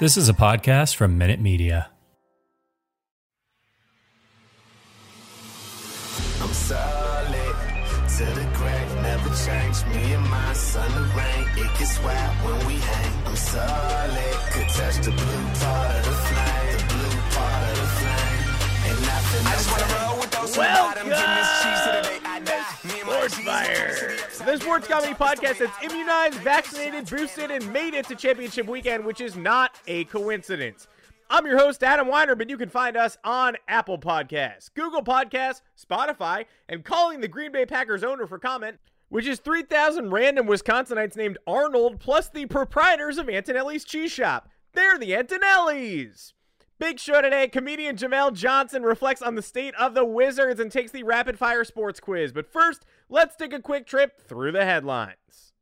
This is a podcast from Minute Media. I'm solid to the crack, never change. Me and my son, the rain, it gets when we hang. I'm solid, could touch the blue Sports comedy podcast that's immunized, vaccinated, boosted, and made it to championship weekend, which is not a coincidence. I'm your host, Adam Weiner, but you can find us on Apple Podcasts, Google Podcasts, Spotify, and calling the Green Bay Packers owner for comment, which is 3,000 random Wisconsinites named Arnold, plus the proprietors of Antonelli's Cheese Shop. They're the Antonellis. Big show today. Comedian Jamel Johnson reflects on the state of the Wizards and takes the rapid fire sports quiz. But first, let's take a quick trip through the headlines.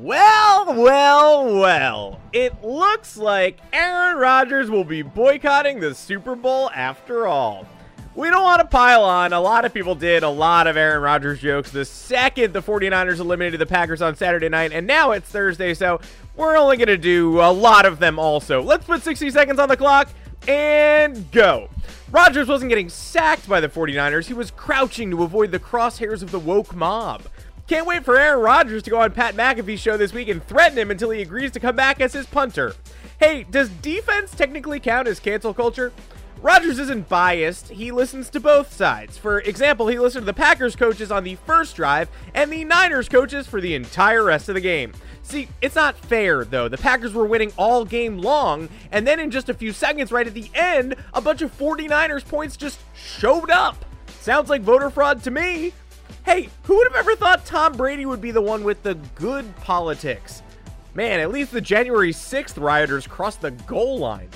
Well, well, well. It looks like Aaron Rodgers will be boycotting the Super Bowl after all. We don't want to pile on. A lot of people did a lot of Aaron Rodgers jokes the second the 49ers eliminated the Packers on Saturday night, and now it's Thursday, so we're only going to do a lot of them also. Let's put 60 seconds on the clock and go. Rodgers wasn't getting sacked by the 49ers, he was crouching to avoid the crosshairs of the woke mob. Can't wait for Aaron Rodgers to go on Pat McAfee's show this week and threaten him until he agrees to come back as his punter. Hey, does defense technically count as cancel culture? Rodgers isn't biased. He listens to both sides. For example, he listened to the Packers coaches on the first drive and the Niners coaches for the entire rest of the game. See, it's not fair though. The Packers were winning all game long, and then in just a few seconds, right at the end, a bunch of 49ers points just showed up. Sounds like voter fraud to me. Hey, who would have ever thought Tom Brady would be the one with the good politics? Man, at least the January 6th rioters crossed the goal line.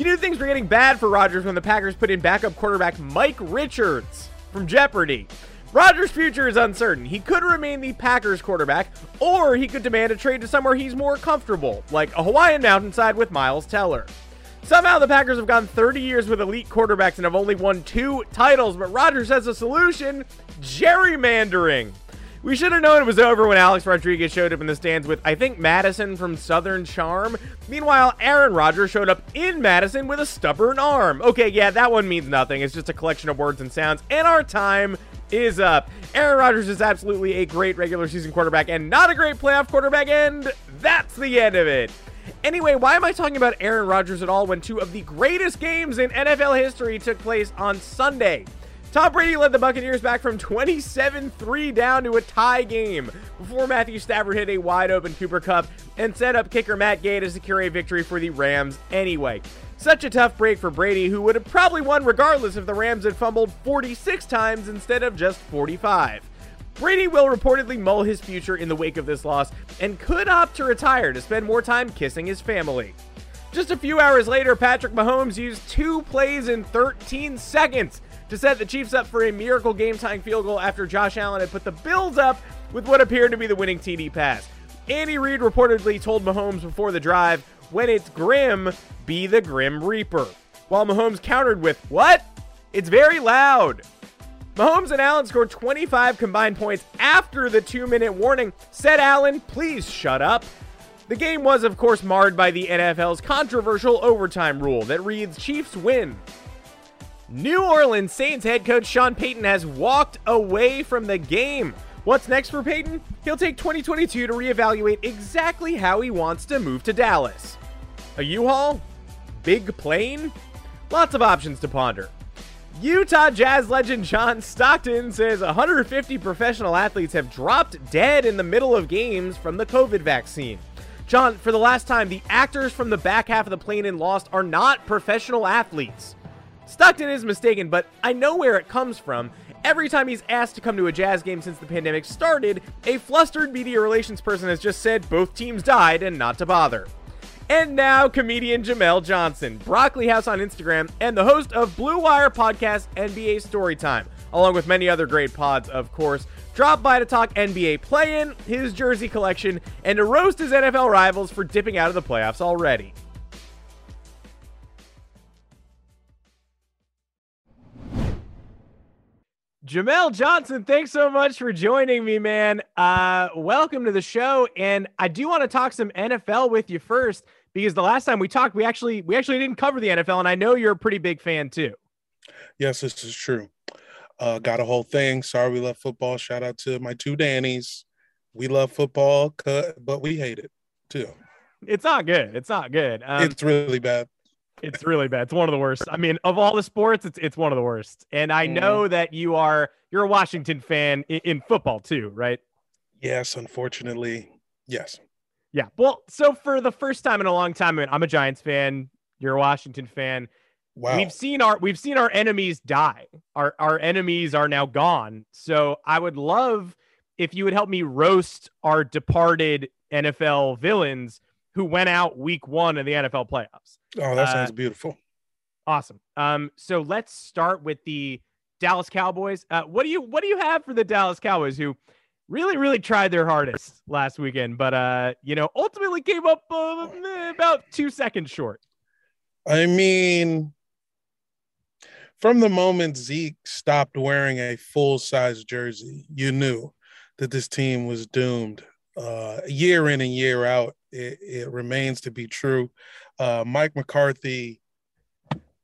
You knew things were getting bad for Rodgers when the Packers put in backup quarterback Mike Richards from Jeopardy. Rodgers' future is uncertain. He could remain the Packers quarterback, or he could demand a trade to somewhere he's more comfortable, like a Hawaiian mountainside with Miles Teller. Somehow the Packers have gone 30 years with elite quarterbacks and have only won two titles, but Rodgers has a solution gerrymandering. We should have known it was over when Alex Rodriguez showed up in the stands with, I think, Madison from Southern Charm. Meanwhile, Aaron Rodgers showed up in Madison with a stubborn arm. Okay, yeah, that one means nothing. It's just a collection of words and sounds, and our time is up. Aaron Rodgers is absolutely a great regular season quarterback and not a great playoff quarterback, and that's the end of it. Anyway, why am I talking about Aaron Rodgers at all when two of the greatest games in NFL history took place on Sunday? Tom Brady led the Buccaneers back from 27 3 down to a tie game before Matthew Stafford hit a wide open Cooper Kupp and set up kicker Matt Gay to secure a victory for the Rams anyway. Such a tough break for Brady, who would have probably won regardless if the Rams had fumbled 46 times instead of just 45. Brady will reportedly mull his future in the wake of this loss and could opt to retire to spend more time kissing his family. Just a few hours later, Patrick Mahomes used two plays in 13 seconds to set the Chiefs up for a miracle game tying field goal after Josh Allen had put the Bills up with what appeared to be the winning TD pass. Andy Reid reportedly told Mahomes before the drive, when it's grim, be the Grim Reaper. While Mahomes countered with, What? It's very loud. Mahomes and Allen scored 25 combined points after the two minute warning. Said Allen, please shut up. The game was, of course, marred by the NFL's controversial overtime rule that reads Chiefs win. New Orleans Saints head coach Sean Payton has walked away from the game. What's next for Payton? He'll take 2022 to reevaluate exactly how he wants to move to Dallas. A U-Haul? Big plane? Lots of options to ponder. Utah Jazz legend John Stockton says 150 professional athletes have dropped dead in the middle of games from the COVID vaccine. John, for the last time, the actors from the back half of the plane in Lost are not professional athletes. Stockton is mistaken, but I know where it comes from. Every time he's asked to come to a Jazz game since the pandemic started, a flustered media relations person has just said both teams died and not to bother. And now, comedian Jamel Johnson, Broccoli House on Instagram, and the host of Blue Wire podcast NBA Storytime, along with many other great pods, of course. Drop by to talk NBA play in, his jersey collection, and to roast his NFL rivals for dipping out of the playoffs already. Jamel Johnson, thanks so much for joining me, man. Uh, welcome to the show, and I do want to talk some NFL with you first because the last time we talked, we actually we actually didn't cover the NFL, and I know you're a pretty big fan too. Yes, this is true. Uh, got a whole thing. Sorry, we love football. Shout out to my two Dannies. We love football, but we hate it too. It's not good. It's not good. Um, it's really bad. It's really bad. It's one of the worst. I mean, of all the sports, it's it's one of the worst. And I know mm. that you are you're a Washington fan in, in football too, right? Yes, unfortunately, yes. Yeah. Well, so for the first time in a long time, I mean, I'm a Giants fan. You're a Washington fan. Wow. We've seen our we've seen our enemies die. Our our enemies are now gone. So I would love if you would help me roast our departed NFL villains who went out week one in the NFL playoffs. Oh, that sounds uh, beautiful. Awesome. Um, so let's start with the Dallas Cowboys. Uh, what do you what do you have for the Dallas Cowboys who really really tried their hardest last weekend, but uh, you know, ultimately came up uh, about two seconds short. I mean, from the moment Zeke stopped wearing a full size jersey, you knew that this team was doomed. Uh, year in and year out, it, it remains to be true. Uh, Mike McCarthy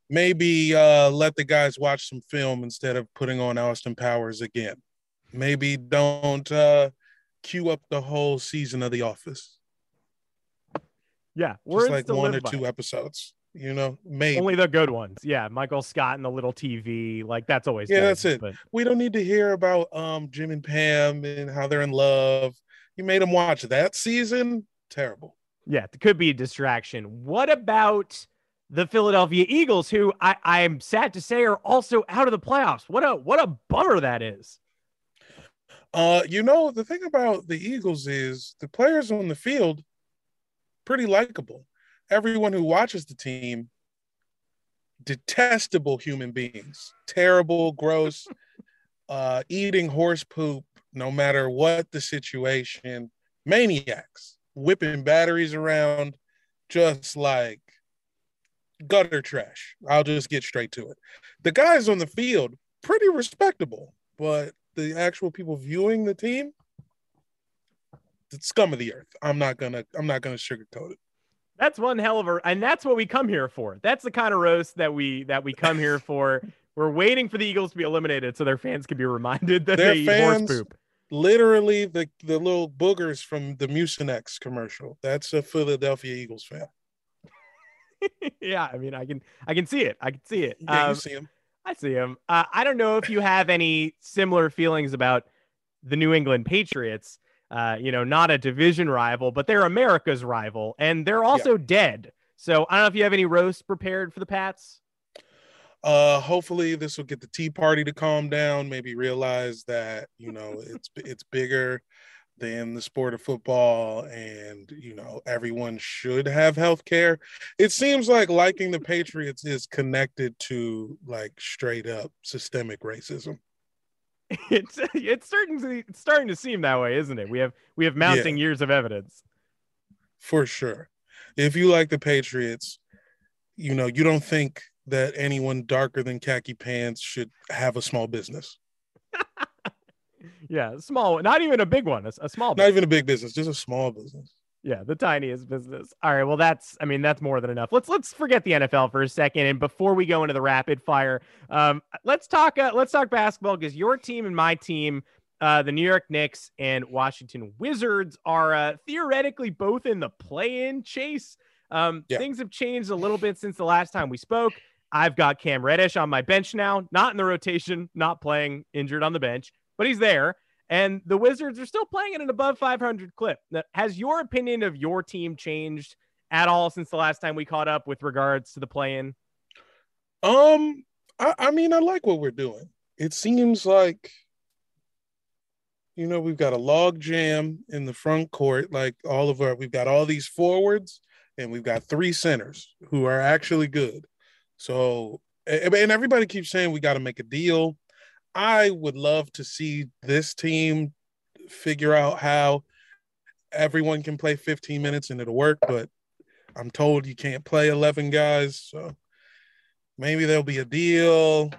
maybe uh, let the guys watch some film instead of putting on Austin Powers again. Maybe don't uh, queue up the whole season of The Office. Yeah, just like one or two episodes. You know, maybe only the good ones. Yeah, Michael Scott and the little TV, like that's always yeah, good, that's it. But... We don't need to hear about um Jim and Pam and how they're in love. You made them watch that season. Terrible. Yeah, it could be a distraction. What about the Philadelphia Eagles, who I, I'm sad to say are also out of the playoffs? What a what a bummer that is. Uh, you know, the thing about the Eagles is the players on the field pretty likable. Everyone who watches the team, detestable human beings, terrible, gross, uh, eating horse poop, no matter what the situation, maniacs whipping batteries around, just like gutter trash. I'll just get straight to it. The guys on the field, pretty respectable, but the actual people viewing the team, the scum of the earth. I'm not gonna I'm not gonna sugarcoat it. That's one hell of a and that's what we come here for. That's the kind of roast that we that we come here for. We're waiting for the Eagles to be eliminated so their fans can be reminded that their they fans, eat horse poop literally the the little boogers from the Mucinex commercial. That's a Philadelphia Eagles fan. yeah, I mean, I can I can see it. I can see it. Yeah, um, you see him. I see him. Uh, I don't know if you have any similar feelings about the New England Patriots. Uh, you know, not a division rival, but they're America's rival, and they're also yeah. dead. So I don't know if you have any roast prepared for the Pats. Uh, hopefully this will get the Tea Party to calm down. Maybe realize that you know it's it's bigger than the sport of football, and you know everyone should have health care. It seems like liking the Patriots is connected to like straight up systemic racism. it's it's it's starting to seem that way, isn't it? We have we have mounting years of evidence. for sure. If you like the Patriots, you know, you don't think that anyone darker than khaki pants should have a small business. Yeah, small, not even a big one, a, a small. Not business. even a big business, just a small business. Yeah, the tiniest business. All right, well that's I mean that's more than enough. Let's let's forget the NFL for a second and before we go into the rapid fire, um let's talk uh, let's talk basketball because your team and my team uh the New York Knicks and Washington Wizards are uh theoretically both in the play-in chase. Um Yeah. things have changed a little bit since the last time we spoke. I've got Cam Reddish on my bench now, not in the rotation, not playing, injured on the bench, but he's there. And the Wizards are still playing at an above 500 clip. Now, has your opinion of your team changed at all since the last time we caught up with regards to the play-in? Um, I, I mean, I like what we're doing. It seems like, you know, we've got a log jam in the front court. Like all of our, we've got all these forwards, and we've got three centers who are actually good. So, and everybody keeps saying we got to make a deal. I would love to see this team figure out how everyone can play 15 minutes and it'll work, but I'm told you can't play 11 guys. So maybe there'll be a deal.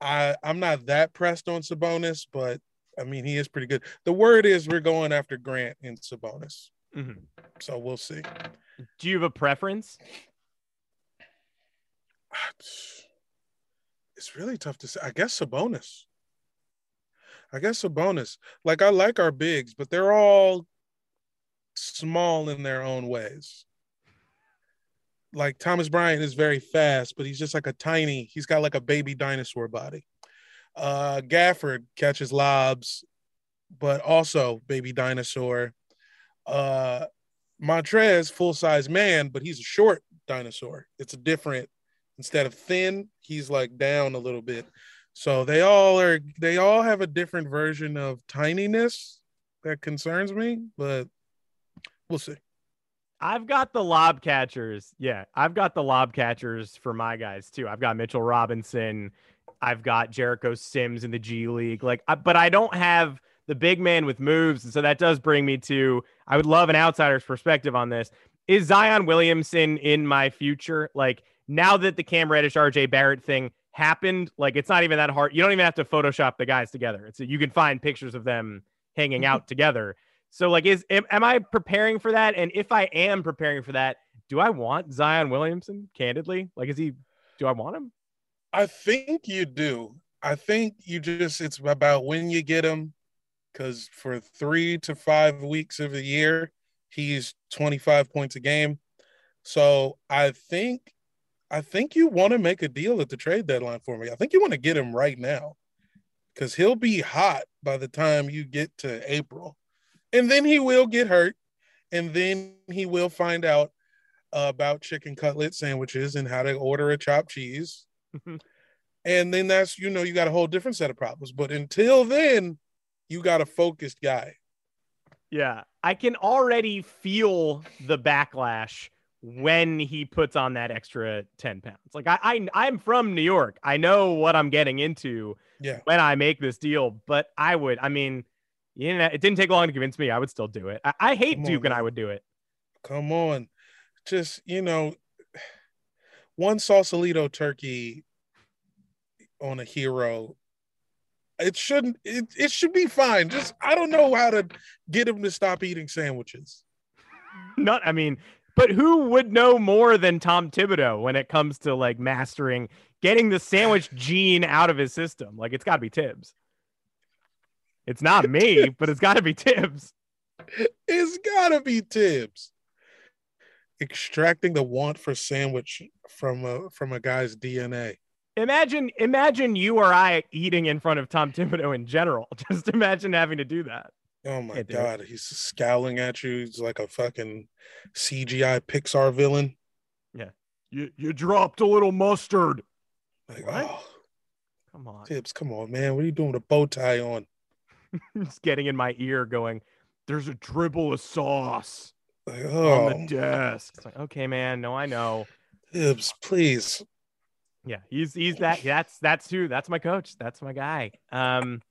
I I'm not that pressed on Sabonis, but I mean he is pretty good. The word is we're going after Grant and Sabonis, Mhm. so we'll see. Do you have a preference? It's really tough to say. I guess Sabonis. I guess Sabonis. Like I like our bigs, but they're all small in their own ways. Like Thomas Bryant is very fast, but he's just like a tiny, he's got like a baby dinosaur body. Uh Gafford catches lobs, but also baby dinosaur. Uh Montrezl, full size man, but he's a short dinosaur. It's a different instead of thin, he's like down a little bit. So they all are they all have a different version of tininess that concerns me, but we'll see. I've got the lob catchers. Yeah, I've got the lob catchers for my guys too. I've got Mitchell Robinson. I've got Jericho Sims in the G League. Like, I, but I don't have the big man with moves, and so that does bring me to. I would love an outsider's perspective on this. Is Zion Williamson in my future? Like now that the Cam Reddish, RJ Barrett thing happened, like it's not even that hard. You don't even have to Photoshop the guys together. It's you can find pictures of them hanging mm-hmm. out together. So like is am, am I preparing for that? And if I am preparing for that, do I want Zion Williamson candidly? Like is he do I want him? I think you do. I think you just it's about when you get him because for three to five weeks of the year, he's 25 points a game. So I think I think you want to make a deal at the trade deadline for me. I think you want to get him right now because he'll be hot by the time you get to April. And then he will get hurt. And then he will find out uh, about chicken cutlet sandwiches and how to order a chopped cheese. and then that's, you know, you got a whole different set of problems. But until then, you got a focused guy. Yeah. I can already feel the backlash when he puts on that extra 10 pounds. Like I, I I'm from New York. I know what I'm getting into Yeah. when I make this deal, but I would, I mean, you know, it didn't take long to convince me. I would still do it. I, I hate Come on, Duke and I would do it. Come on. Just, you know, one Sausalito turkey on a hero. It shouldn't it, it should be fine. Just I don't know how to get him to stop eating sandwiches. Not, I mean, but who would know more than Tom Thibodeau when it comes to like mastering getting the sandwich gene out of his system? Like it's got to be Tibbs. It's not me, but it's got to be Tibbs. It's gotta be Tibbs. Extracting the want for sandwich from a from a guy's DNA. Imagine, imagine you or I eating in front of Tom Thibodeau in general. Just imagine having to do that. Oh my Can't do it. god, he's scowling at you. He's like a fucking CGI Pixar villain. Yeah, you you dropped a little mustard. Like, What? oh, Come on, Tibbs, come on, man. What are you doing with a bow tie on? just getting in my ear, going. There's a dribble of sauce Like, on oh, the desk. It's like, okay, man. No, I know. Tibbs, please. Yeah, he's he's that. That's that's who. That's my coach. That's my guy. Um,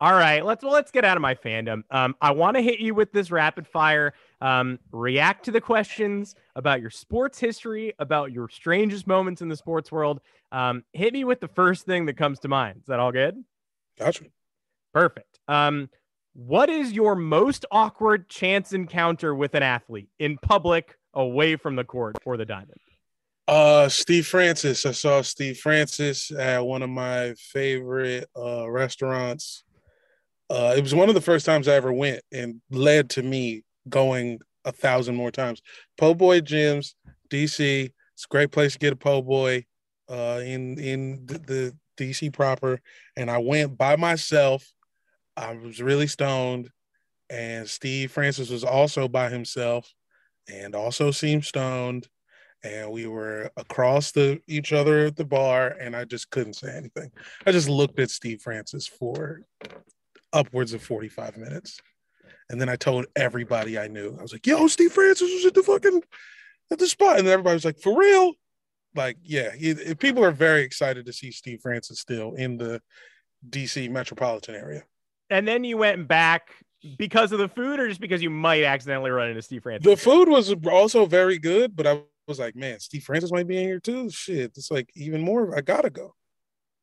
All right, let's well, let's get out of my fandom. Um, I want to hit you with this rapid fire. Um, react to the questions about your sports history, about your strangest moments in the sports world. Um, hit me with the first thing that comes to mind. Is that all good? Gotcha. Perfect. Um, what is your most awkward chance encounter with an athlete in public, away from the court or the diamond? Uh, Steve Francis. I saw Steve Francis at one of my favorite uh, restaurants. Uh, it was one of the first times I ever went, and led to me going a thousand more times. Po' Boy Jim's, DC. It's a great place to get a po' boy uh, in in the, the DC proper. And I went by myself. I was really stoned, and Steve Francis was also by himself, and also seemed stoned. And we were across the each other at the bar, and I just couldn't say anything. I just looked at Steve Francis for upwards of 45 minutes. And then I told everybody I knew. I was like, yo, Steve Francis was at the fucking at the spot. And everybody was like, for real? Like, yeah, he, people are very excited to see Steve Francis still in the DC metropolitan area. And then you went back because of the food or just because you might accidentally run into Steve Francis? The food was also very good, but I was like, man, Steve Francis might be in here too. Shit, it's like even more. I gotta go.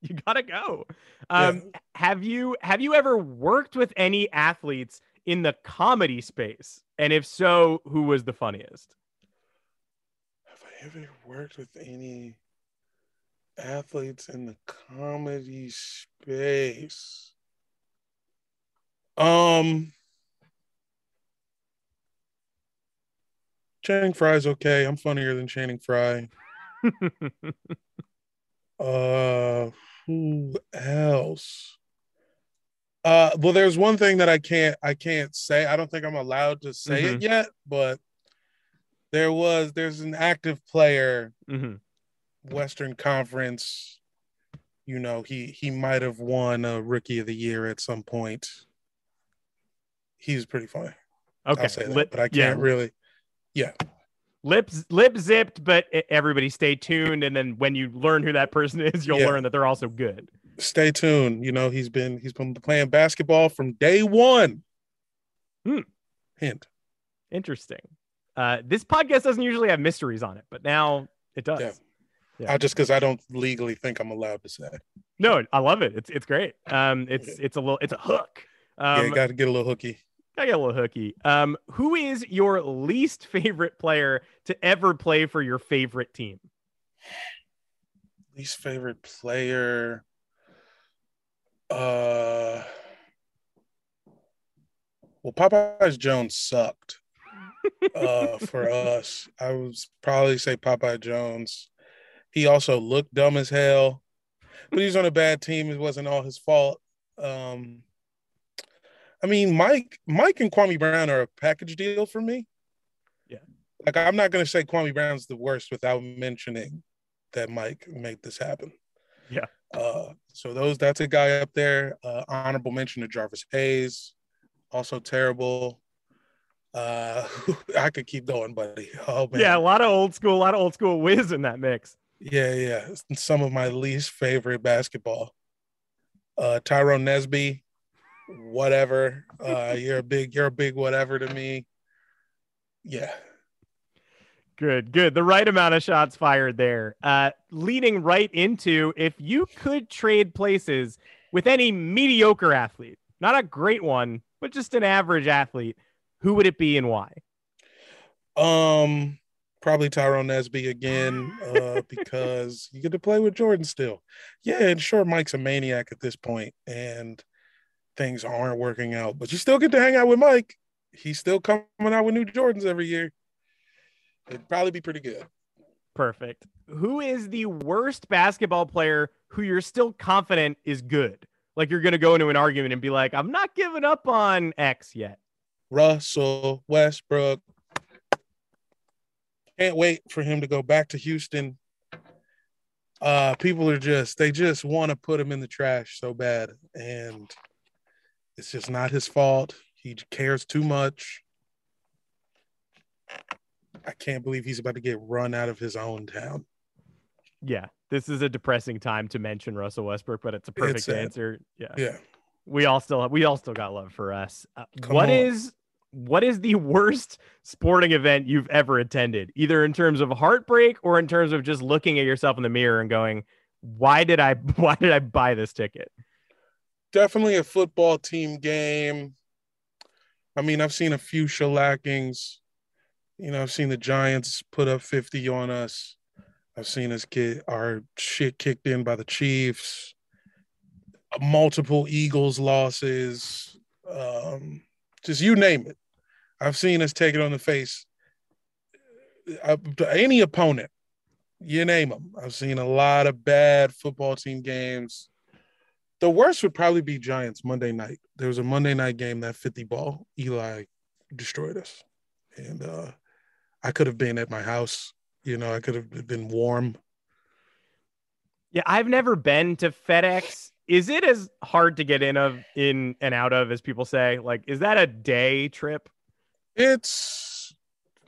You gotta go. Um. Have you have you ever worked with any athletes in the comedy space? And if so, who was the funniest? Have I ever worked with any athletes in the comedy space? Um, Channing Frye's okay. I'm funnier than Channing Frye. uh, who else? Uh, well, there's one thing that I can't I can't say. I don't think I'm allowed to say mm-hmm. it yet, but there was there's an active player, mm-hmm. Western Conference. You know, he he might have won a Rookie of the Year at some point. He's pretty funny. Okay, that, but I can't yeah. really. Yeah, lips lip zipped, but everybody stay tuned. And then when you learn who that person is, you'll yeah. learn that they're also good stay tuned. You know, he's been he's been playing basketball from day one. Hmm. Hint. Interesting. Uh, this podcast doesn't usually have mysteries on it, but now it does. Yeah. yeah. I just because I don't legally think I'm allowed to say. No, I love it. It's it's great. Um, it's it's a little it's a hook. Um, yeah, got to get a little hooky. I get a little hooky. Um, who is your least favorite player to ever play for your favorite team? Least favorite player. Uh, well, Popeyes Jones sucked uh, for us. I would probably say Popeye Jones. He also looked dumb as hell, but he's on a bad team. It wasn't all his fault. Um, I mean, Mike, Mike and Kwame Brown are a package deal for me. Yeah, like I'm not going to say Kwame Brown's the worst without mentioning that Mike made this happen. Yeah. Uh, so those that's a guy up there. Uh, honorable mention to Jarvis Hayes, also terrible. Uh, I could keep going, buddy. Oh man. Yeah, a lot of old school, a lot of old school whiz in that mix. Yeah, yeah. Some of my least favorite basketball. Uh, Tyrone Nesby, whatever. Uh, you're a big, you're a big whatever to me. Yeah, Good, good. The right amount of shots fired there. Uh, leading right into if you could trade places with any mediocre athlete, not a great one, but just an average athlete, who would it be and why? Um, probably Tyrone Nesby again, uh, because you get to play with Jordan still. Yeah, and sure, Mike's a maniac at this point, and things aren't working out, but you still get to hang out with Mike. He's still coming out with new Jordans every year. It'd probably be pretty good. Perfect. Who is the worst basketball player who you're still confident is good? Like you're going to go into an argument and be like, I'm not giving up on X yet. Russell Westbrook. Can't wait for him to go back to Houston. Uh, people are just, they just want to put him in the trash so bad. And it's just not his fault. He cares too much. I can't believe he's about to get run out of his own town. Yeah, this is a depressing time to mention Russell Westbrook, but it's a perfect it's answer. Yeah. Yeah. We all still we all still got love for us. Uh, what on. is what is the worst sporting event you've ever attended, either in terms of heartbreak or in terms of just looking at yourself in the mirror and going, "Why did I why did I buy this ticket?" Definitely a football team game. I mean, I've seen a few shellackings. You know, I've seen the Giants put up 50 on us. I've seen us get our shit kicked in by the Chiefs. Multiple Eagles losses. Um, just you name it. I've seen us take it on the face. Uh, any opponent, you name them. I've seen a lot of bad football team games. The worst would probably be Giants Monday night. There was a Monday night game that 50 ball. Eli destroyed us. And uh I could have been at my house. You know, I could have been warm. Yeah, I've never been to FedEx. Is it as hard to get in of in and out of as people say? Like, is that a day trip? It's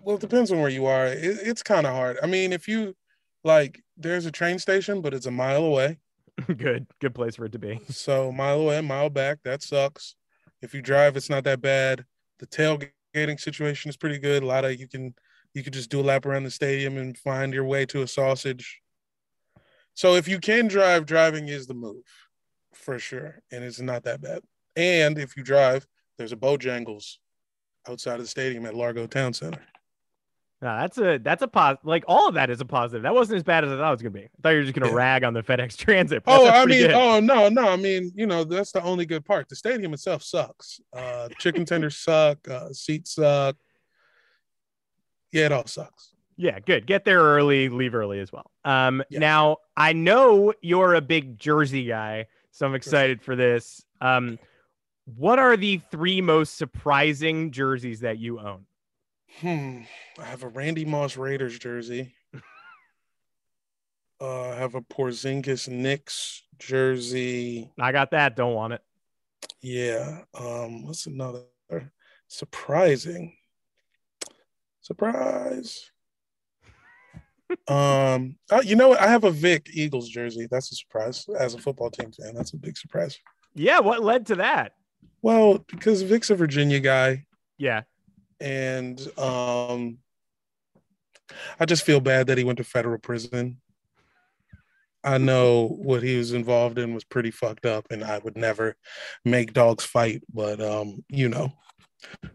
well, it depends on where you are. It, it's kind of hard. I mean, if you like, there's a train station, but it's a mile away. good, good place for it to be. So mile away, mile back. That sucks. If you drive, it's not that bad. The tailgating situation is pretty good. A lot of you can you could just do a lap around the stadium and find your way to a sausage. So if you can drive, driving is the move for sure, and it's not that bad. And if you drive, there's a Bojangles outside of the stadium at Largo Town Center. No, that's a that's a positive. Like all of that is a positive. That wasn't as bad as I thought it was gonna be. I thought you were just gonna Yeah. rag on the FedEx Transit. Oh, I mean, good. oh no, no, I mean, you know, that's the only good part. The stadium itself sucks. Uh, chicken tenders suck. Uh, seats suck. Yeah, it all sucks. yeah, good. Get there early, leave early as well. Um, Yeah. now I know you're a big Jersey guy, so I'm excited for this. Um, what are the three most surprising jerseys that you own? Hmm. I have a Randy Moss Raiders jersey. Uh, I have a Porzingis Knicks jersey. I got that. Don't want it. Yeah. Um, what's another surprising? Surprise. um, oh, you know what? I have a Vick Eagles jersey. That's a surprise as a football team fan. That's a big surprise. Yeah, what led to that? Well, because Vick's a Virginia guy, Yeah, and um, I just feel bad that he went to federal prison. I know what he was involved in was pretty fucked up, and I would never make dogs fight. But um, you know,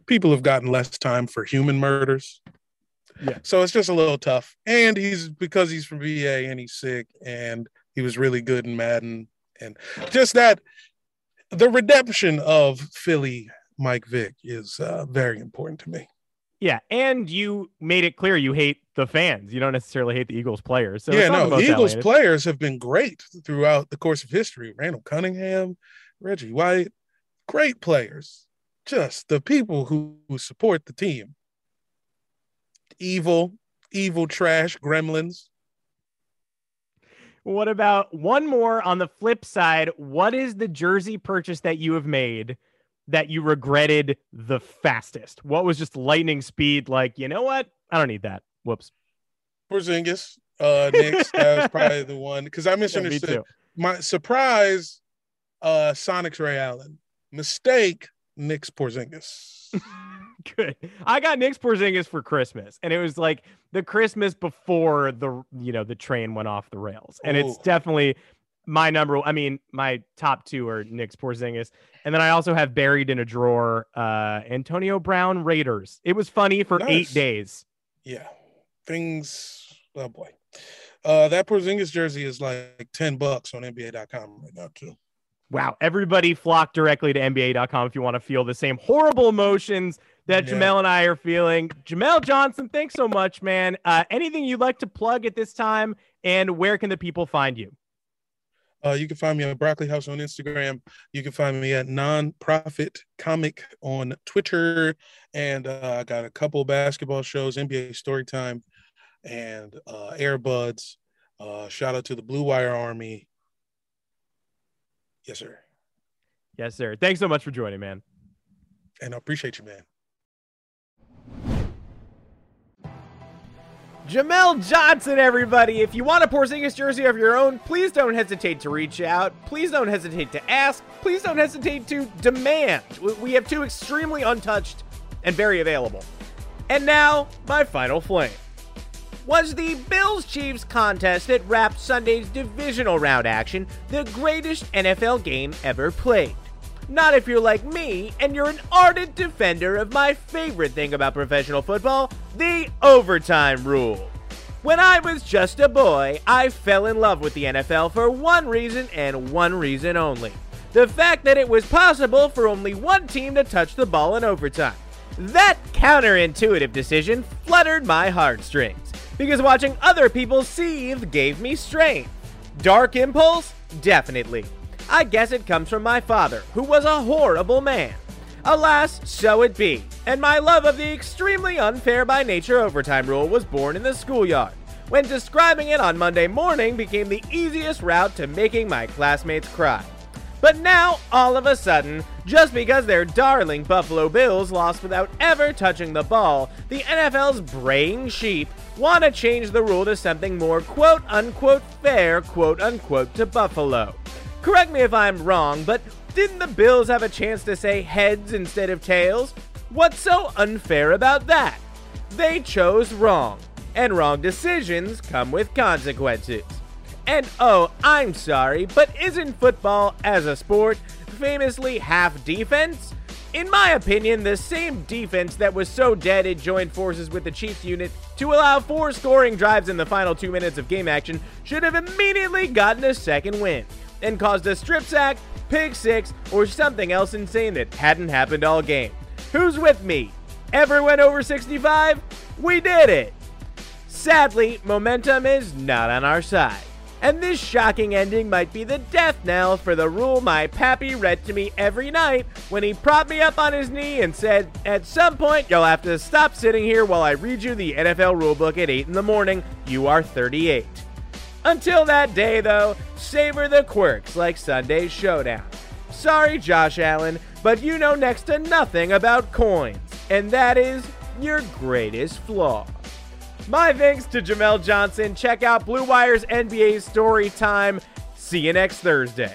people have gotten less time for human murders. Yeah. So it's just a little tough. And he's because he's from VA and he's sick, and he was really good in Madden, and just that the redemption of Philly Mike Vick is uh, very important to me. yeah, and you made it clear you hate the fans. You don't necessarily hate the Eagles players. So yeah, the no, Eagles players have been great throughout the course of history. Randall Cunningham, Reggie White, great players. Just the people who, who support the team. Evil, evil trash gremlins. What about one more on the flip side? What is the jersey purchase that you have made that you regretted the fastest? What was just lightning speed? Like, you know what? I don't need that. Whoops. Porzingis, uh, Knicks, that was probably the one because I Yeah, misunderstood. too. My surprise, uh, Sonics Ray Allen. Mistake, Knicks Porzingis. Good. I got Knicks Porzingis for Christmas, and it was like the Christmas before the you know the train went off the rails, and it's definitely my number. I mean, my top two are Knicks Porzingis, and then I also have buried in a drawer uh Antonio Brown Raiders. It was funny for eight days. yeah, things. Oh boy, uh, that Porzingis jersey is like ten bucks on NBA.com right now too. Wow, everybody flock directly to NBA.com if you want to feel the same horrible emotions that Yeah. Jamel and I are feeling. Jamel Johnson, thanks so much, man. Uh, anything you'd like to plug at this time, and where can the people find you? Uh, you can find me at Broccoli House on Instagram. You can find me at Nonprofit Comic on Twitter, and uh, I got a couple basketball shows, NBA Storytime, and uh, Airbuds. Uh, shout out to the Blue Wire Army. Yes, sir. Yes, sir. Thanks so much for joining, man. And I appreciate you, man. Jamel Johnson, everybody. If you want a Porzingis jersey of your own, please don't hesitate to reach out. Please don't hesitate to ask. Please don't hesitate to demand. We have two extremely untouched and very available. And now, my final flame. Was the Bills Chiefs contest that wrapped Sunday's divisional round action the greatest NFL game ever played? Not if you're like me and you're an ardent defender of my favorite thing about professional football the overtime rule. When I was just a boy, I fell in love with the NFL for one reason and one reason only the fact that it was possible for only one team to touch the ball in overtime. That counterintuitive decision fluttered my heartstrings, because watching other people seethe gave me strength. Dark impulse? Definitely. I guess it comes from my father, who was a horrible man. Alas, so it be, and my love of the extremely unfair by nature overtime rule was born in the schoolyard, when describing it on Monday morning became the easiest route to making my classmates cry. But now, all of a sudden, just because their darling Buffalo Bills lost without ever touching the ball, the NFL's braying sheep want to change the rule to something more quote unquote fair, quote unquote, to Buffalo. Correct me if I'm wrong, but didn't the Bills have a chance to say heads instead of tails? What's so unfair about that? They chose wrong, and wrong decisions come with consequences. And oh, I'm sorry, but isn't football as a sport famously half defense? In my opinion, the same defense that was so dead it joined forces with the Chiefs unit to allow four scoring drives in the final two minutes of game action should have immediately gotten a second win and caused a strip sack, pick six, or something else insane that hadn't happened all game. Who's with me? Everyone over 65? We did it! Sadly, momentum is not on our side. And this shocking ending might be the death knell for the rule my pappy read to me every night when he propped me up on his knee and said, At some point, you'll have to stop sitting here while I read you the NFL rulebook at 8 in the morning. You are 38. Until that day, though, savor the quirks like Sunday's Showdown. Sorry, Josh Allen, but you know next to nothing about coins, and that is your greatest flaw. My thanks to Jamel Johnson. Check out Blue Wire's NBA Story Time. See you next Thursday.